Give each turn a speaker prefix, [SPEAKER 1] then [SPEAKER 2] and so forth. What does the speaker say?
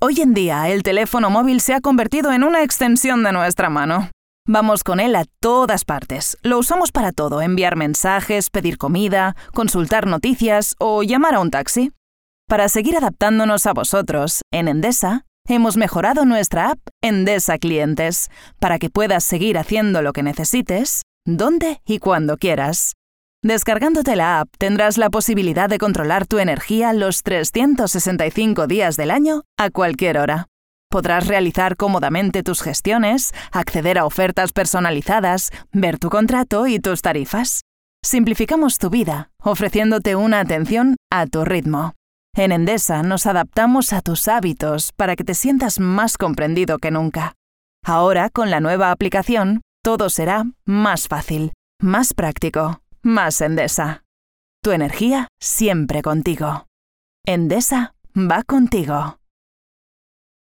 [SPEAKER 1] Hoy en día el teléfono móvil se ha convertido en una extensión de nuestra mano. Vamos con él a todas partes. Lo usamos para todo, enviar mensajes, pedir comida, consultar noticias o llamar a un taxi. Para seguir adaptándonos a vosotros, en Endesa, hemos mejorado nuestra app Endesa Clientes para que puedas seguir haciendo lo que necesites, donde y cuando quieras. Descargándote la app tendrás la posibilidad de controlar tu energía los 365 días del año a cualquier hora. Podrás realizar cómodamente tus gestiones, acceder a ofertas personalizadas, ver tu contrato y tus tarifas. Simplificamos tu vida, ofreciéndote una atención a tu ritmo. En Endesa nos adaptamos a tus hábitos para que te sientas más comprendido que nunca. Ahora, con la nueva aplicación, todo será más fácil, más práctico más Endesa. Tu energía siempre contigo. Endesa va contigo.